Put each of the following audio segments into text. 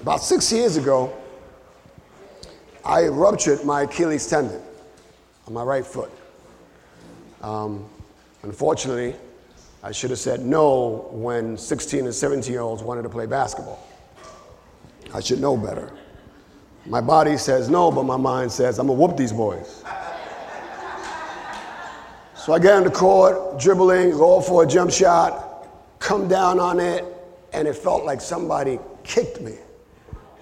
About six years ago, I ruptured my Achilles tendon on my right foot. Um, unfortunately, I should have said no when 16 and 17 year olds wanted to play basketball. I should know better. My body says no, but my mind says, I'm gonna whoop these boys. So I get on the court, dribbling, go for a jump shot, come down on it, and it felt like somebody kicked me.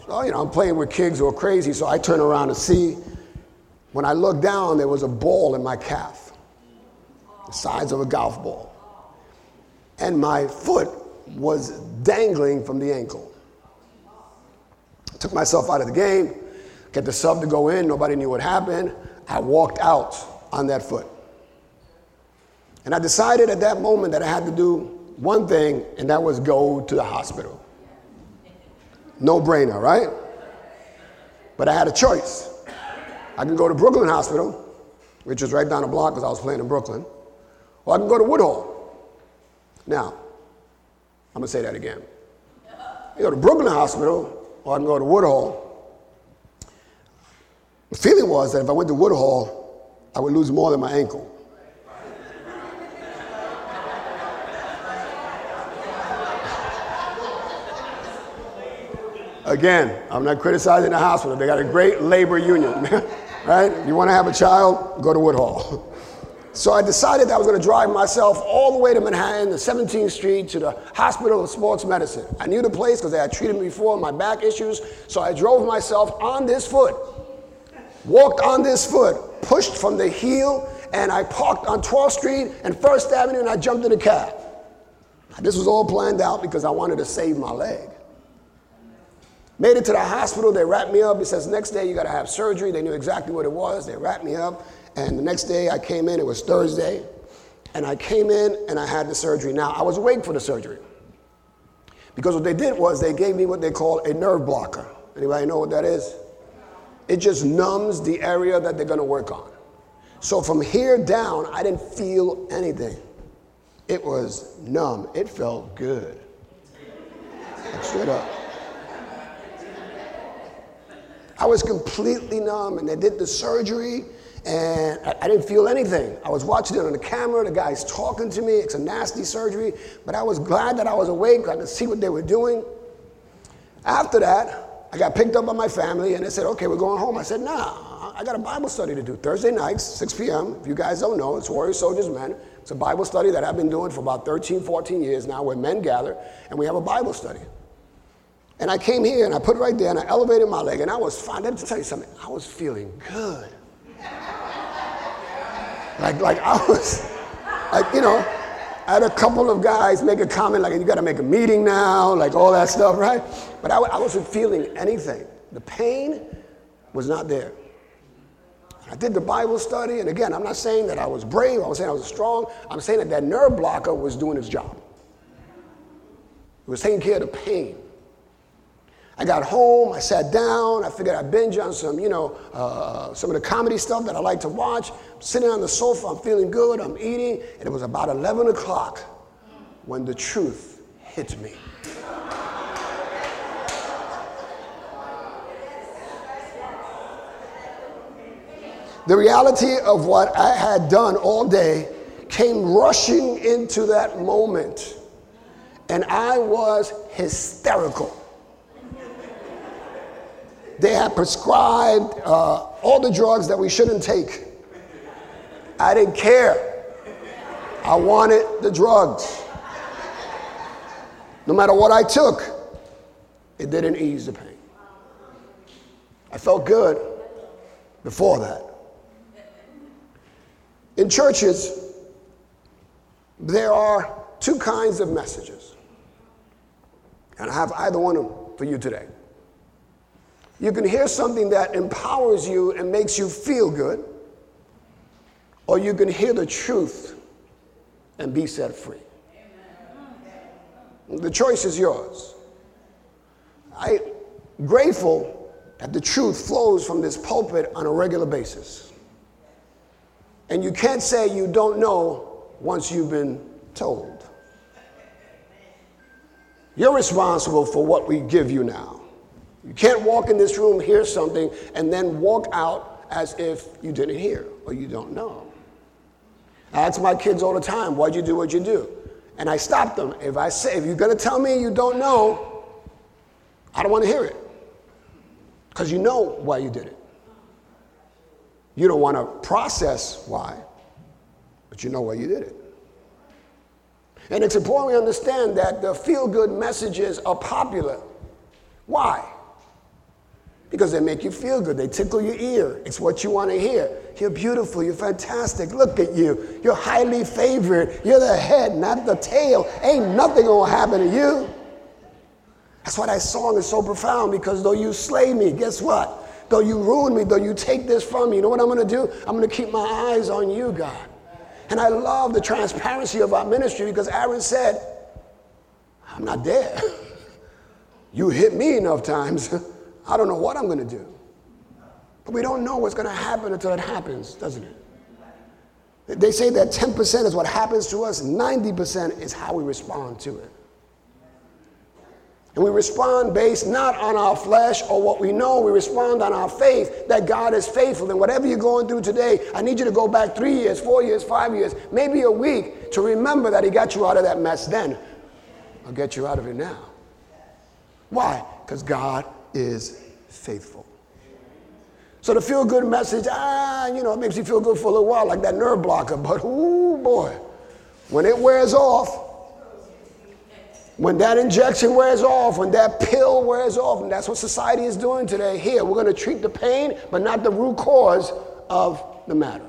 So, you know, I'm playing with kids who are crazy, so I turn around to see. When I looked down, there was a ball in my calf, the size of a golf ball. And my foot was dangling from the ankle. I took myself out of the game, get the sub to go in, nobody knew what happened. I walked out on that foot. And I decided at that moment that I had to do one thing, and that was go to the hospital. No brainer, right? But I had a choice. I can go to Brooklyn Hospital, which was right down the block because I was playing in Brooklyn, or I can go to Woodhull. Now, I'm gonna say that again. You go to Brooklyn Hospital, or I can go to Woodhull. The feeling was that if I went to Woodhull, I would lose more than my ankle. Again, I'm not criticizing the hospital. They got a great labor union, right? You want to have a child, go to Woodhull. So I decided that I was going to drive myself all the way to Manhattan, to 17th Street, to the Hospital of Sports Medicine. I knew the place because they had treated me before, my back issues. So I drove myself on this foot, walked on this foot, pushed from the heel, and I parked on 12th Street and First Avenue, and I jumped in a cab. This was all planned out because I wanted to save my leg. Made it to the hospital, they wrapped me up. It says, next day you gotta have surgery. They knew exactly what it was. They wrapped me up. And the next day I came in, it was Thursday. And I came in and I had the surgery. Now, I was awake for the surgery. Because what they did was they gave me what they call a nerve blocker. Anybody know what that is? It just numbs the area that they're gonna work on. So from here down, I didn't feel anything. It was numb. It felt good. Straight up. I was completely numb, and they did the surgery, and I, I, didn't feel anything. I was watching it on the camera, the guy's talking to me. It's a nasty surgery, but I was glad that I was awake. I could see what they were doing. After that, I got picked up by my family, and they said, Okay, we're going home. I said, Nah, I got a Bible study to do. Thursday nights, 6 p.m. If you guys don't know, it's Warrior Soldiers Men. It's a Bible study that I've been doing for about 13, 14 years now, where men gather, and we have a Bible study. And I came here and I put it right there and I elevated my leg and I was fine. Let me tell you something. I was feeling good. Like, like I was, like, you know, I had a couple of guys make a comment like, you got to make a meeting now, like all that stuff, right? But I, I wasn't feeling anything. The pain was not there. I did the Bible study, and again, I'm not saying that I was brave, I was saying I was strong. I'm saying that that nerve blocker was doing its job. It was taking care of the pain. I got home, I sat down, I figured I'd binge on some, you know, uh, some of the comedy stuff that I like to watch. I'm sitting on the sofa, I'm feeling good, I'm eating, and it was about 11 o'clock when the truth hit me. The reality of what I had done all day came rushing into that moment, and I was hysterical. Prescribed uh, all the drugs that we shouldn't take. I didn't care. I wanted the drugs. No matter what I took, it didn't ease the pain. I felt good before that. In churches, there are two kinds of messages. And I have either one of them for you today. You can hear something that empowers you and makes you feel good, or you can hear the truth and be set free. The choice is yours. I'm grateful that the truth flows from this pulpit on a regular basis. And you can't say you don't know once you've been told. You're responsible for what we give you now. You can't walk in this room, hear something, and then walk out as if you didn't hear or you don't know. I ask my kids all the time, why'd you do what you do? And I stop them. If I say, if you're gonna tell me you don't know, I don't wanna hear it. Because you know why you did it. You don't wanna process why, but you know why you did it. And it's important we understand that the feel good messages are popular. Why? Because they make you feel good. They tickle your ear. It's what you want to hear. You're beautiful. You're fantastic. Look at you. You're highly favored. You're the head, not the tail. Ain't nothing going to happen to you. That's why that song is so profound because though you slay me, guess what? Though you ruin me, though you take this from me, you know what I'm going to do? I'm going to keep my eyes on you, God. And I love the transparency of our ministry because Aaron said, I'm not dead. you hit me enough times. I don't know what I'm going to do. But we don't know what's going to happen until it happens, doesn't it? They say that 10% is what happens to us, 90% is how we respond to it. And we respond based not on our flesh or what we know, we respond on our faith that God is faithful. And whatever you're going through today, I need you to go back three years, four years, five years, maybe a week to remember that He got you out of that mess then. I'll get you out of it now. Why? Because God is faithful. So the feel good message, ah, you know, it makes you feel good for a little while, like that nerve blocker. But, oh boy, when it wears off, when that injection wears off, when that pill wears off, and that's what society is doing today, here, we're going to treat the pain, but not the root cause of the matter.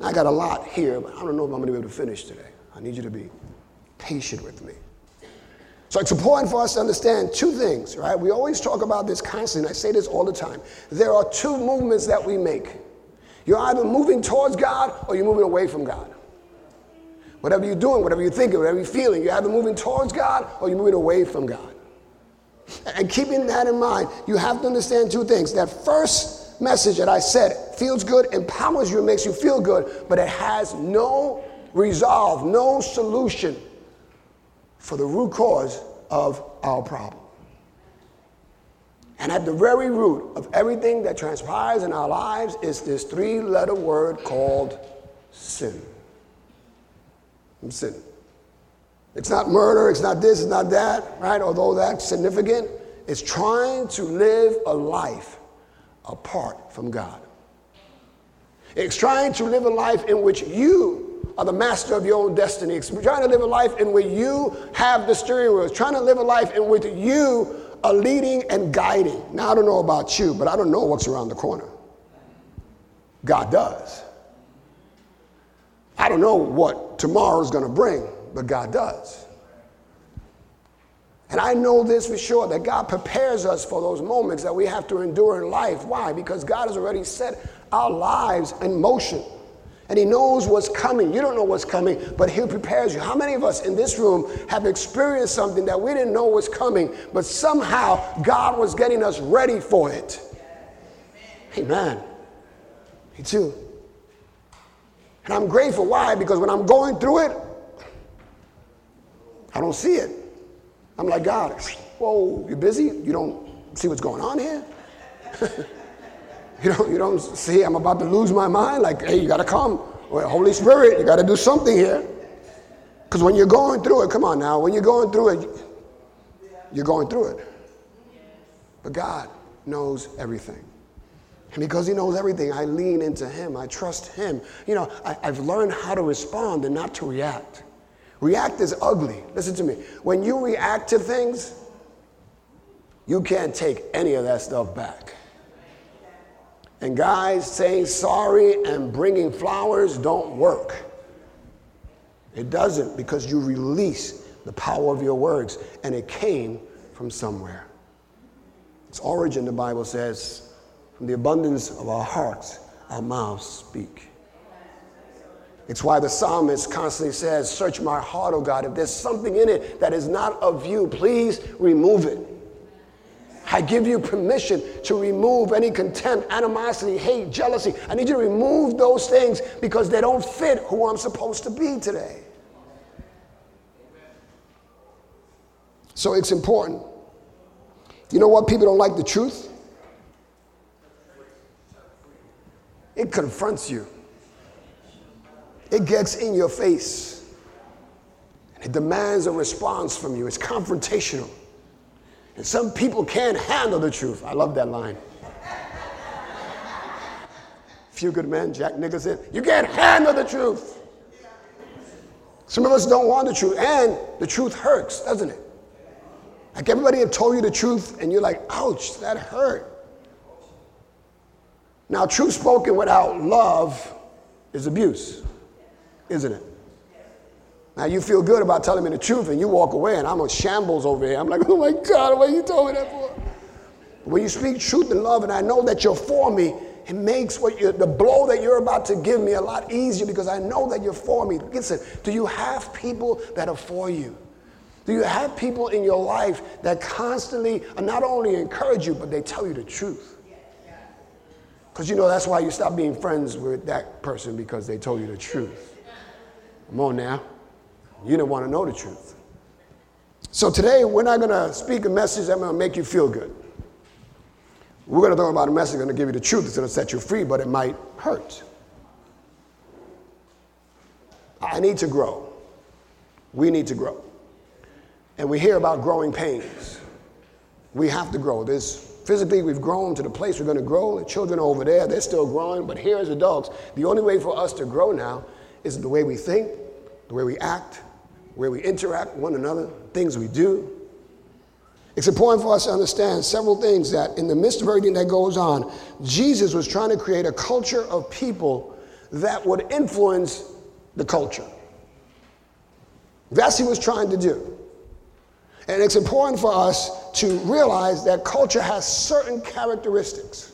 I got a lot here, but I don't know if I'm going to be able to finish today. I need you to be patient with me. So it's important for us to understand two things, right? We always talk about this constantly, I say this all the time. There are two movements that we make. You're either moving towards God or you're moving away from God. Whatever you're doing, whatever you're thinking, whatever you're feeling, you're either moving towards God or you're moving away from God. And keeping that in mind, you have to understand two things. That first message that I said feels good, empowers you, makes you feel good, but it has no resolve, no solution for the root cause of our problem. And at the very root of everything that transpires in our lives is this three letter word called sin from sin. It's not murder, it's not this, it's not that, right? Although that's significant, it's trying to live a life apart from God. It's trying to live a life in which you are the master of your own destiny. It's trying to live a life in which you have the steering wheel. It's trying to live a life in which you are leading and guiding. Now, I don't know about you, but I don't know what's around the corner. God does. I don't know what tomorrow is going to bring, but God does. And I know this for sure that God prepares us for those moments that we have to endure in life. Why? Because God has already set our lives in motion. And He knows what's coming. You don't know what's coming, but He prepares you. How many of us in this room have experienced something that we didn't know was coming, but somehow God was getting us ready for it? Amen. Me too. And I'm grateful. Why? Because when I'm going through it, I don't see it. I'm like, God, whoa, you're busy? You don't see what's going on here? you, don't, you don't see I'm about to lose my mind? Like, hey, you got to come. Well, Holy Spirit, you got to do something here. Because when you're going through it, come on now, when you're going through it, you're going through it. But God knows everything. And because he knows everything, I lean into him. I trust him. You know, I, have learned how to respond and not to react. React is ugly. Listen to me. When you react to things, you can't take any of that stuff back. And guys, saying sorry and bringing flowers don't work. It doesn't because you release the power of your words and it came from somewhere. Its origin, the Bible says, from the abundance of our hearts, our mouths speak. It's why the psalmist constantly says, Search my heart, O God. If there's something in it that is not of you, please remove it. I give you permission to remove any contempt, animosity, hate, jealousy. I need you to remove those things because they don't fit who I'm supposed to be today. So it's important You know what? People don't like the truth. It confronts you. It gets in your face. It demands a response from you. It's confrontational. And some people can't handle the truth. I love that line. Few good men, Jack Nicholson. You can't handle the truth. Some of us don't want the truth, and the truth hurts, doesn't it? Like everybody have told you the truth, and you're like, ouch, that hurt. Now, truth spoken without love is abuse, isn't it? Now you feel good about telling me the truth, and you walk away, and I'm a shambles over here. I'm like, oh my God, what you told me that for? When you speak truth and love, and I know that you're for me, it makes what you, the blow that you're about to give me a lot easier because I know that you're for me. Listen, do you have people that are for you? Do you have people in your life that constantly not only encourage you, but they tell you the truth? Because you know that's why you stop being friends with that person because they told you the truth. Come on now. You didn't want to know the truth. So today we're not going to speak a message that's going to make you feel good. We're going to talk about a message that's going to give you the truth. It's going to set you free, but it might hurt. I need to grow. We need to grow. And we hear about growing pains. We have to grow. There's physically we've grown to the place we're going to grow. The children are over there, they're still growing, but here as adults, the only way for us to grow now is the way we think, the way we act, way we interact with one another, things we do. It's important for us to understand several things that in the midst of everything that goes on, Jesus was trying to create a culture of people that would influence the culture. That's what he was trying to do. And it's important for us to realize that culture has certain characteristics.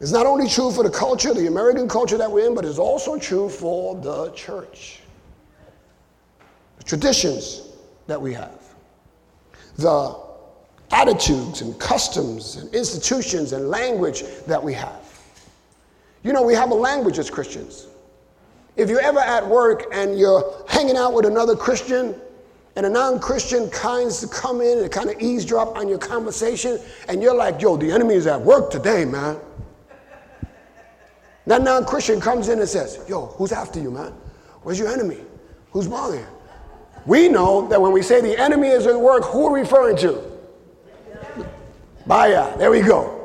It's not only true for the culture, the American culture that we're in, but it's also true for the church. Traditions that we have, the attitudes and customs and institutions and language that we have. You know, we have a language as Christians. If you're ever at work and you're hanging out with another Christian, and a non-Christian kinds to come in and kind of eavesdrop on your conversation, and you're like, yo, the enemy is at work today, man. That non-Christian comes in and says, yo, who's after you, man? Where's your enemy? Who's bothering you? We know that when we say the enemy is at work, who are we referring to? Baya, there we go.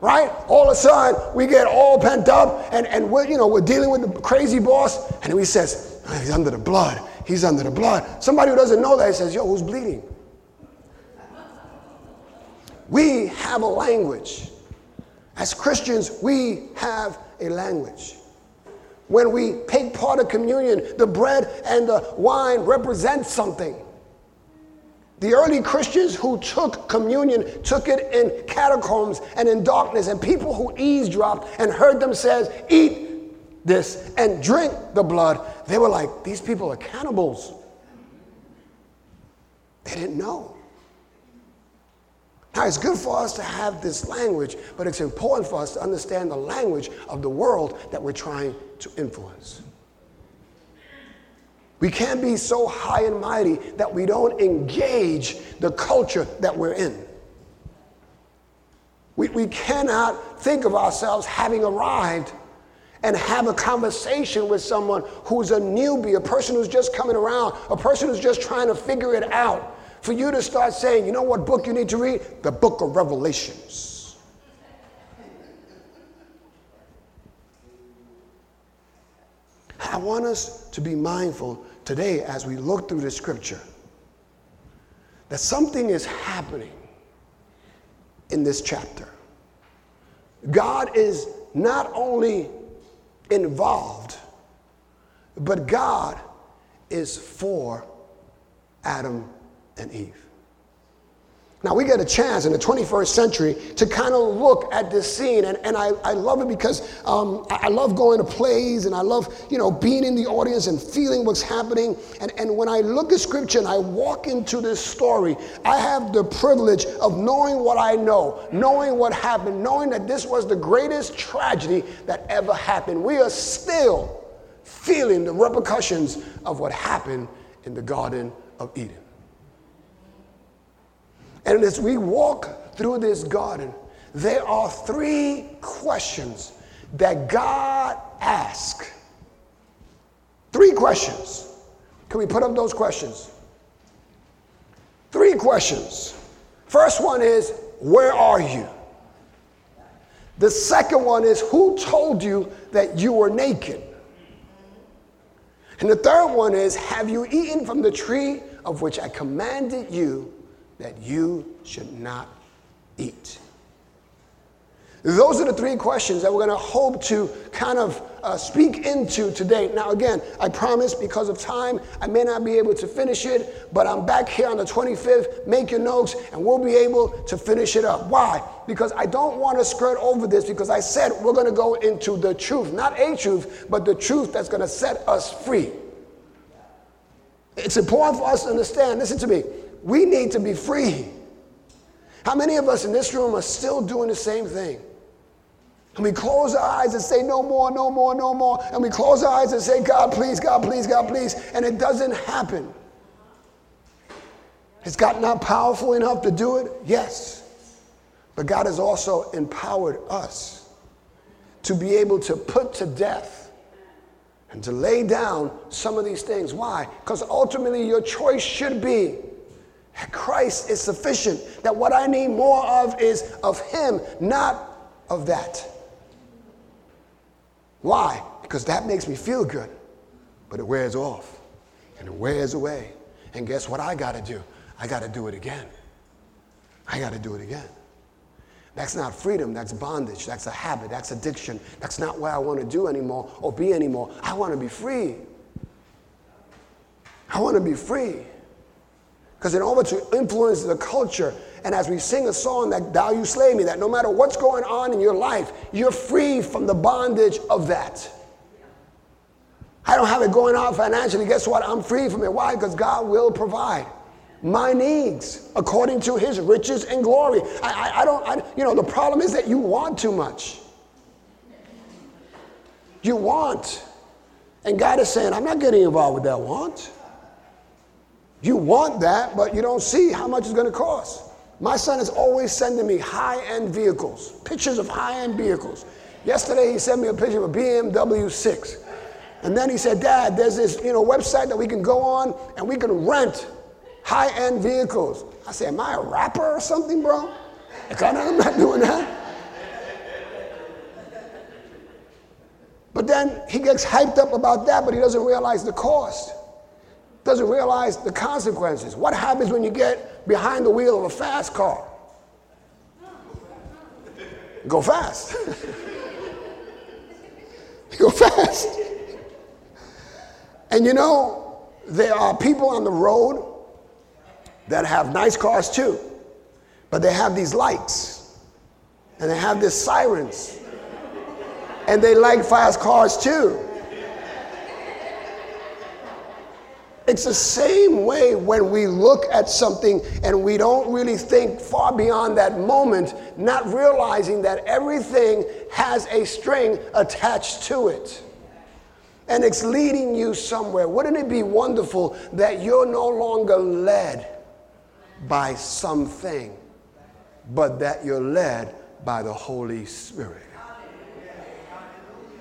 Right? All of a sudden, we get all pent up, and, and we're, you know, we're dealing with the crazy boss, and he says, he's under the blood he's under the blood. Somebody who doesn't know that says, yo, who's bleeding? We have a language. As Christians, we have a language. When we take part of communion, the bread and the wine represent something. The early Christians who took communion took it in catacombs and in darkness, and people who eavesdropped and heard them says, "Eat this and drink the blood, they were like, these people are cannibals. They didn't know. Now, it's good for us to have this language, but it's important for us to understand the language of the world that we're trying to influence. We can't be so high and mighty that we don't engage the culture that we're in. We, we cannot think of ourselves having arrived and have a conversation with someone who's a newbie, a person who's just coming around, a person who's just trying to figure it out. For you to start saying, you know what book you need to read? The book of Revelations. I want us to be mindful today as we look through the scripture that something is happening in this chapter. God is not only involved, but God is for Adam and Eve. Now, we get a chance in the 21st century to kind of look at this scene, and, and I, I love it because um, I love going to plays and I love, you know, being in the audience and feeling what's happening. And, and when I look at scripture and I walk into this story, I have the privilege of knowing what I know, knowing what happened, knowing that this was the greatest tragedy that ever happened. We are still feeling the repercussions of what happened in the Garden of Eden. And as we walk through this garden, there are three questions that God asks. Three questions. Can we put up those questions? Three questions. First one is, Where are you? The second one is, Who told you that you were naked? And the third one is, Have you eaten from the tree of which I commanded you that you should not eat? Those are the three questions that we're going to hope to kind of uh, speak into today. Now, again, I promise because of time, I may not be able to finish it, but I'm back here on the 25th. Make your notes, and we'll be able to finish it up. Why? Because I don't want to skirt over this because I said we're going to go into the truth, not a truth, but the truth that's going to set us free. It's important for us to understand, listen to me, we need to be free. How many of us in this room are still doing the same thing? And we close our eyes and say, No more, no more, no more. And we close our eyes and say, God, please, God, please, God, please. And it doesn't happen. Is God not powerful enough to do it? Yes. But God has also empowered us to be able to put to death and to lay down some of these things. Why? Because ultimately your choice should be Christ is sufficient, that what I need more of is of Him, not of that. Why? Because that makes me feel good, but it wears off and it wears away. And guess what I got to do? I got to do it again. I got to do it again. That's not freedom, that's bondage, that's a habit, that's addiction. That's not what I want to do anymore or be anymore. I want to be free. I want to be free. Because in order to influence the culture, and as we sing a song that Though You Slay Me, that no matter what's going on in your life, you're free from the bondage of that. I don't have it going on financially. Guess what? I'm free from it. Why? Because God will provide my needs according to his riches and glory. I, I, I don't, I, you know, the problem is that you want too much. You want. And God is saying, I'm not getting involved with that want. You want that, but you don't see how much it's going to cost. My son is always sending me high end vehicles, pictures of high end vehicles. Yesterday, he sent me a picture of a BMW 6. And then he said, Dad, there's this you know, website that we can go on and we can rent high end vehicles. I said, Am I a rapper or something, bro? I'm not doing that. But then he gets hyped up about that, but he doesn't realize the cost doesn't realize the consequences. What happens when you get behind the wheel of a fast car? Go fast. Go fast. And you know, there are people on the road that have nice cars too, but they have these lights and they have these sirens and they like fast cars too. It's the same way when we look at something and we don't really think far beyond that moment, not realizing that everything has a string attached to it. And it's leading you somewhere. Wouldn't it be wonderful that you're no longer led by something, but that you're led by the Holy Spirit?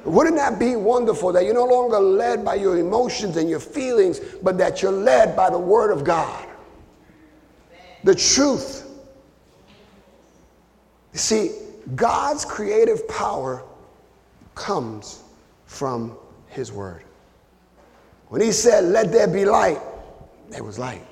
Wouldn't that be wonderful that you're no longer led by your emotions and your feelings, but that you're led by the Word of God? The truth. You see, God's creative power comes from His Word. When He said, Let there be light, there was light.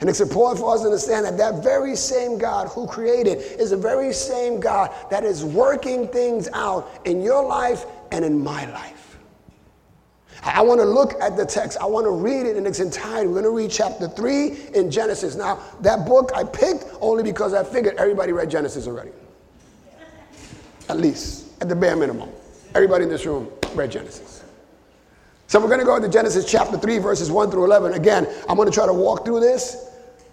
And it's important for us to understand that that very same God who created is the very same God that is working things out in your life and in my life. I want to look at the text. I want to read it in its entirety. We're going to read chapter 3 in Genesis. Now, that book I picked only because I figured everybody read Genesis already. At least, at the bare minimum. Everybody in this room read Genesis. So we're going to go to Genesis chapter 3, verses 1 through 11. Again, I'm going to try to walk through this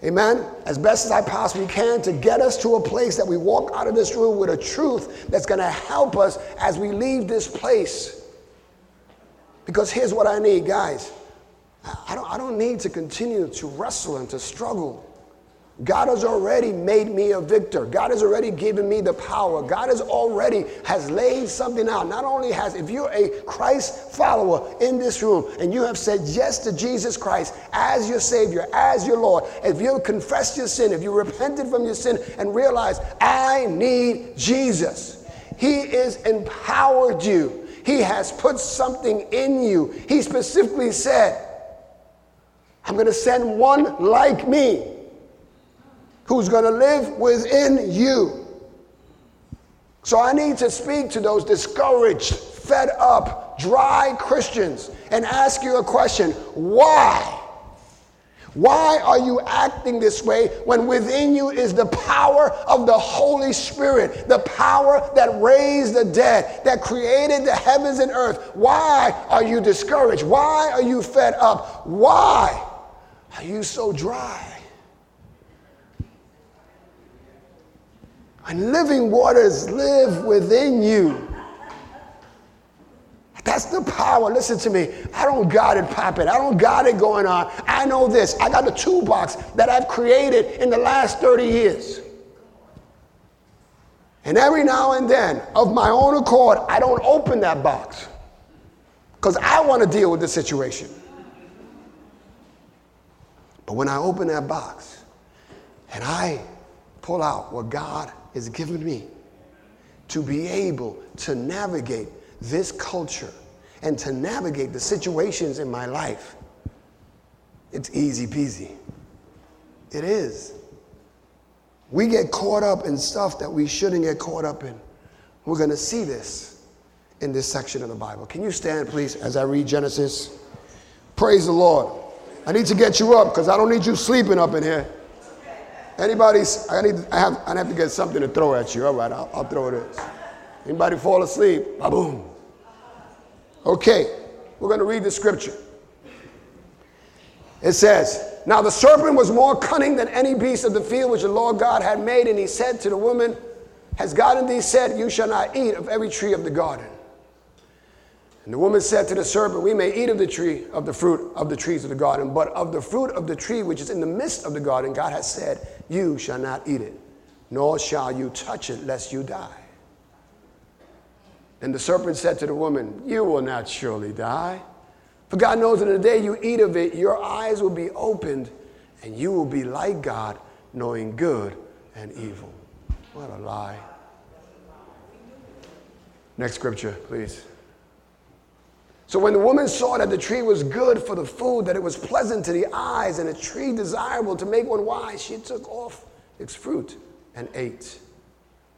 Amen. As best as I possibly can to get us to a place that we walk out of this room with a truth that's going to help us as we leave this place. Because here's what I need, guys. I don't, I don't need to continue to wrestle and to struggle God has already made me a victor. God has already given me the power. God has already has laid something out. Not only has, if you're a Christ follower in this room and you have said yes to Jesus Christ as your Savior, as your Lord, if you've confessed your sin, if you repented from your sin and realized, I need Jesus, He is empowered you. He has put something in you. He specifically said, I'm going to send one like me who's going to live within you. So I need to speak to those discouraged, fed up, dry Christians and ask you a question why? Why are you acting this way when within you is the power of the Holy Spirit, the power that raised the dead, that created the heavens and earth? Why are you discouraged? Why are you fed up? Why are you so dry? And living waters live within you. That's the power. Listen to me. I don't got it popping. I don't got it going on. I know this. I got the toolbox that I've created in the last 30 years. And every now and then, of my own accord, I don't open that box because I want to deal with the situation. But when I open that box and I pull out what God is given me to be able to navigate this culture and to navigate the situations in my life, it's easy peasy. It is. We get caught up in stuff that we shouldn't get caught up in. We're going to see this in this section of the Bible. Can you stand, please, as I read Genesis? Praise the Lord. I need to get you up because I don't need you sleeping up in here. Anybody's, I, need, I, have, I have to get something to throw at you. All right, I'll, I'll throw this. Anybody fall asleep? Boom. Okay, we're going to read the scripture. It says, Now the serpent was more cunning than any beast of the field which the Lord God had made, and he said to the woman, Has God indeed said, You shall not eat of every tree of the garden? And the woman said to the serpent, We may eat of the tree, of the fruit of the trees of the garden, but of the fruit of the tree which is in the midst of the garden, God has said, You shall not eat it, nor shall you touch it, lest you die. Then the serpent said to the woman, You will not surely die. For God knows that in the day you eat of it, your eyes will be opened, and you will be like God, knowing good and evil. What a lie. Next scripture, please. So when the woman saw that the tree was good for the food, that it was pleasant to the eyes, and a tree desirable to make one wise, she took off its fruit and ate.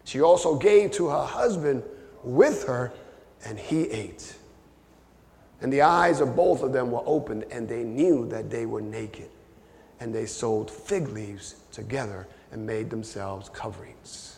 She also gave to her husband with her, and he ate. And the eyes of both of them were opened, and they knew that they were naked. And they sewed fig leaves together and made themselves coverings.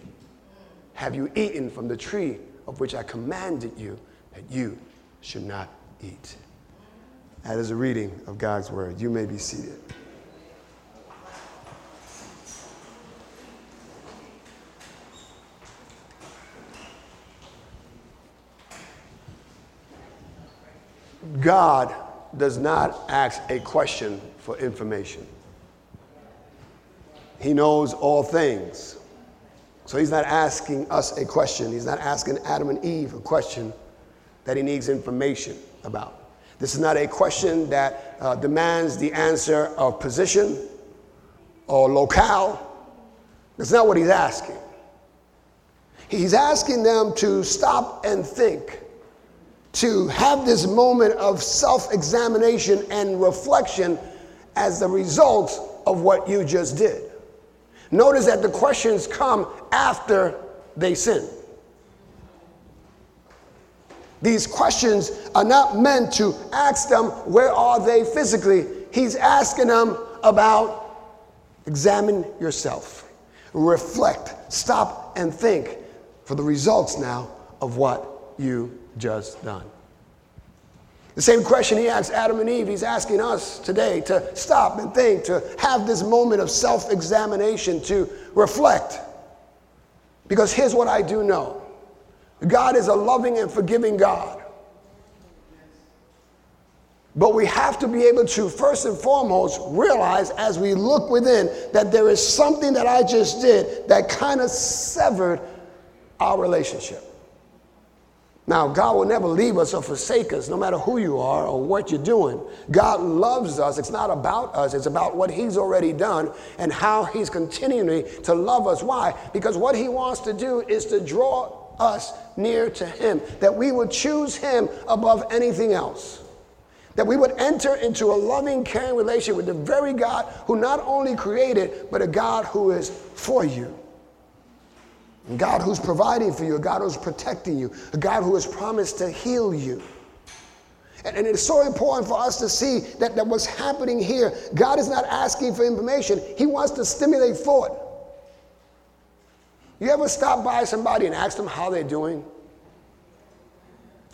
Have you eaten from the tree of which I commanded you that you should not eat? That is a reading of God's word. You may be seated. God does not ask a question for information. He knows all things. So he's not asking us a question. He's not asking Adam and Eve a question that he needs information about. This is not a question that uh, demands the answer of position or locale. That's not what he's asking. He's asking them to stop and think, to have this moment of self examination and reflection as the result of what you just did. Notice that the questions come after they sin. These questions are not meant to ask them, where are they physically? He's asking them about examine yourself. reflect, stop and think for the results now of what you just done. The same question he asked Adam and Eve, he's asking us today to stop and think, to have this moment of self examination, to reflect. Because here's what I do know God is a loving and forgiving God. But we have to be able to, first and foremost, realize as we look within that there is something that I just did that kind of severed our relationship. Now, God will never leave us or forsake us, no matter who you are or what you're doing. God loves us. It's not about us, it's about what He's already done and how He's continuing to love us. Why? Because what He wants to do is to draw us near to Him, that we would choose Him above anything else. That we would enter into a loving, caring relationship with the very God who not only created, but a God who is for you. God who's providing for you, a God who's protecting you, a God who has promised to heal you. And, and it's so important for us to see that, that what's happening here, God is not asking for information, He wants to stimulate thought. You ever stop by somebody and ask them how they're doing?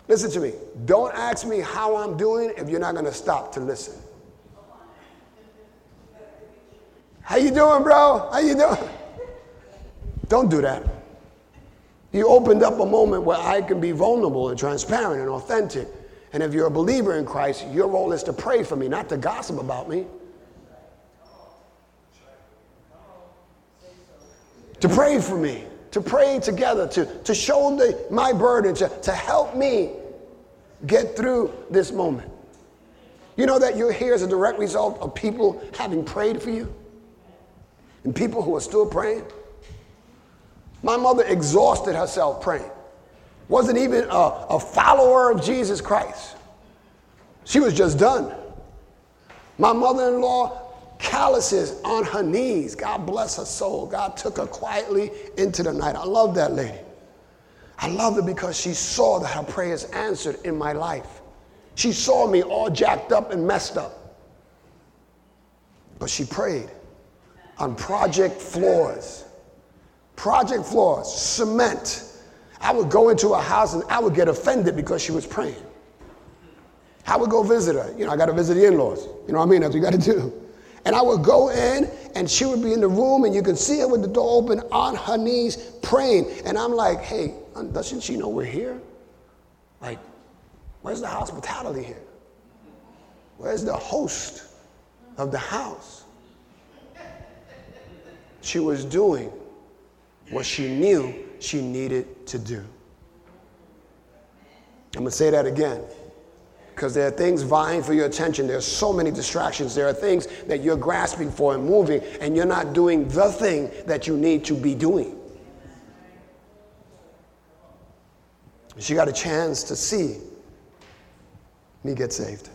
Listen to me. Don't ask me how I'm doing if you're not going to stop to listen. How you doing, bro? How you doing? Don't do that. You opened up a moment where I can be vulnerable and transparent and authentic. And if you're a believer in Christ, your role is to pray for me, not to gossip about me. To pray for me, to pray together, to, to shoulder my burden, to, to help me get through this moment. You know that you're here as a direct result of people having prayed for you and people who are still praying? My mother exhausted herself praying. Wasn't even a, a follower of Jesus Christ. She was just done. My mother in law, calluses on her knees. God bless her soul. God took her quietly into the night. I love that lady. I love her because she saw that her prayers answered in my life. She saw me all jacked up and messed up. But she prayed on project floors project floors, cement. I would go into a house and I would get offended because she was praying. I would go visit her. You know, I got to visit the in laws. You know what I mean? That's what you got to do. And I would go in and she would be in the room and you could see her with the door open on her knees praying. And I'm like, hey, doesn't she know we're here? Like, where's the hospitality here? Where's the host of the house? She was doing what she knew she needed to do. I'm going to say that again because there are things vying for your attention. There are so many distractions. There are things that you're grasping for and moving, and you're not doing the thing that you need to be doing. She got a chance to see me get saved.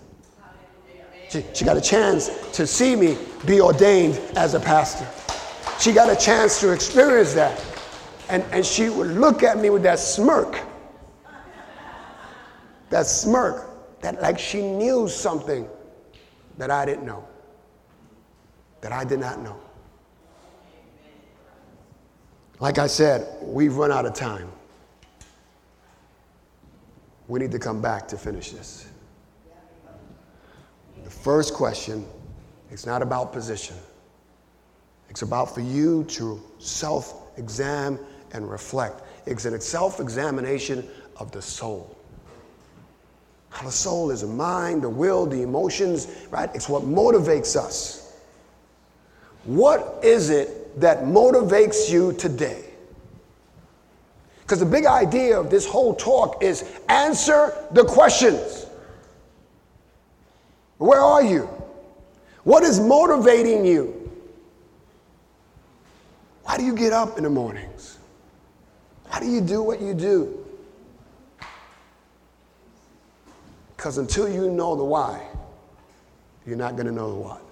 She, she got a chance to see me be ordained as a pastor. She got a chance to experience that. And, and she would look at me with that smirk. That smirk, that like she knew something that I didn't know, that I did not know. Like I said, we've run out of time. We need to come back to finish this. The first question, it's not about position. It's about for you to self examine and reflect. It's a self examination of the soul. How the soul is the mind, the will, the emotions, right? It's what motivates us. What is it that motivates you today? Because the big idea of this whole talk is answer the questions. Where are you? What is motivating you? Why do you get up in the mornings? Why do you do what you do? Because until you know the why, you're not going to know the what.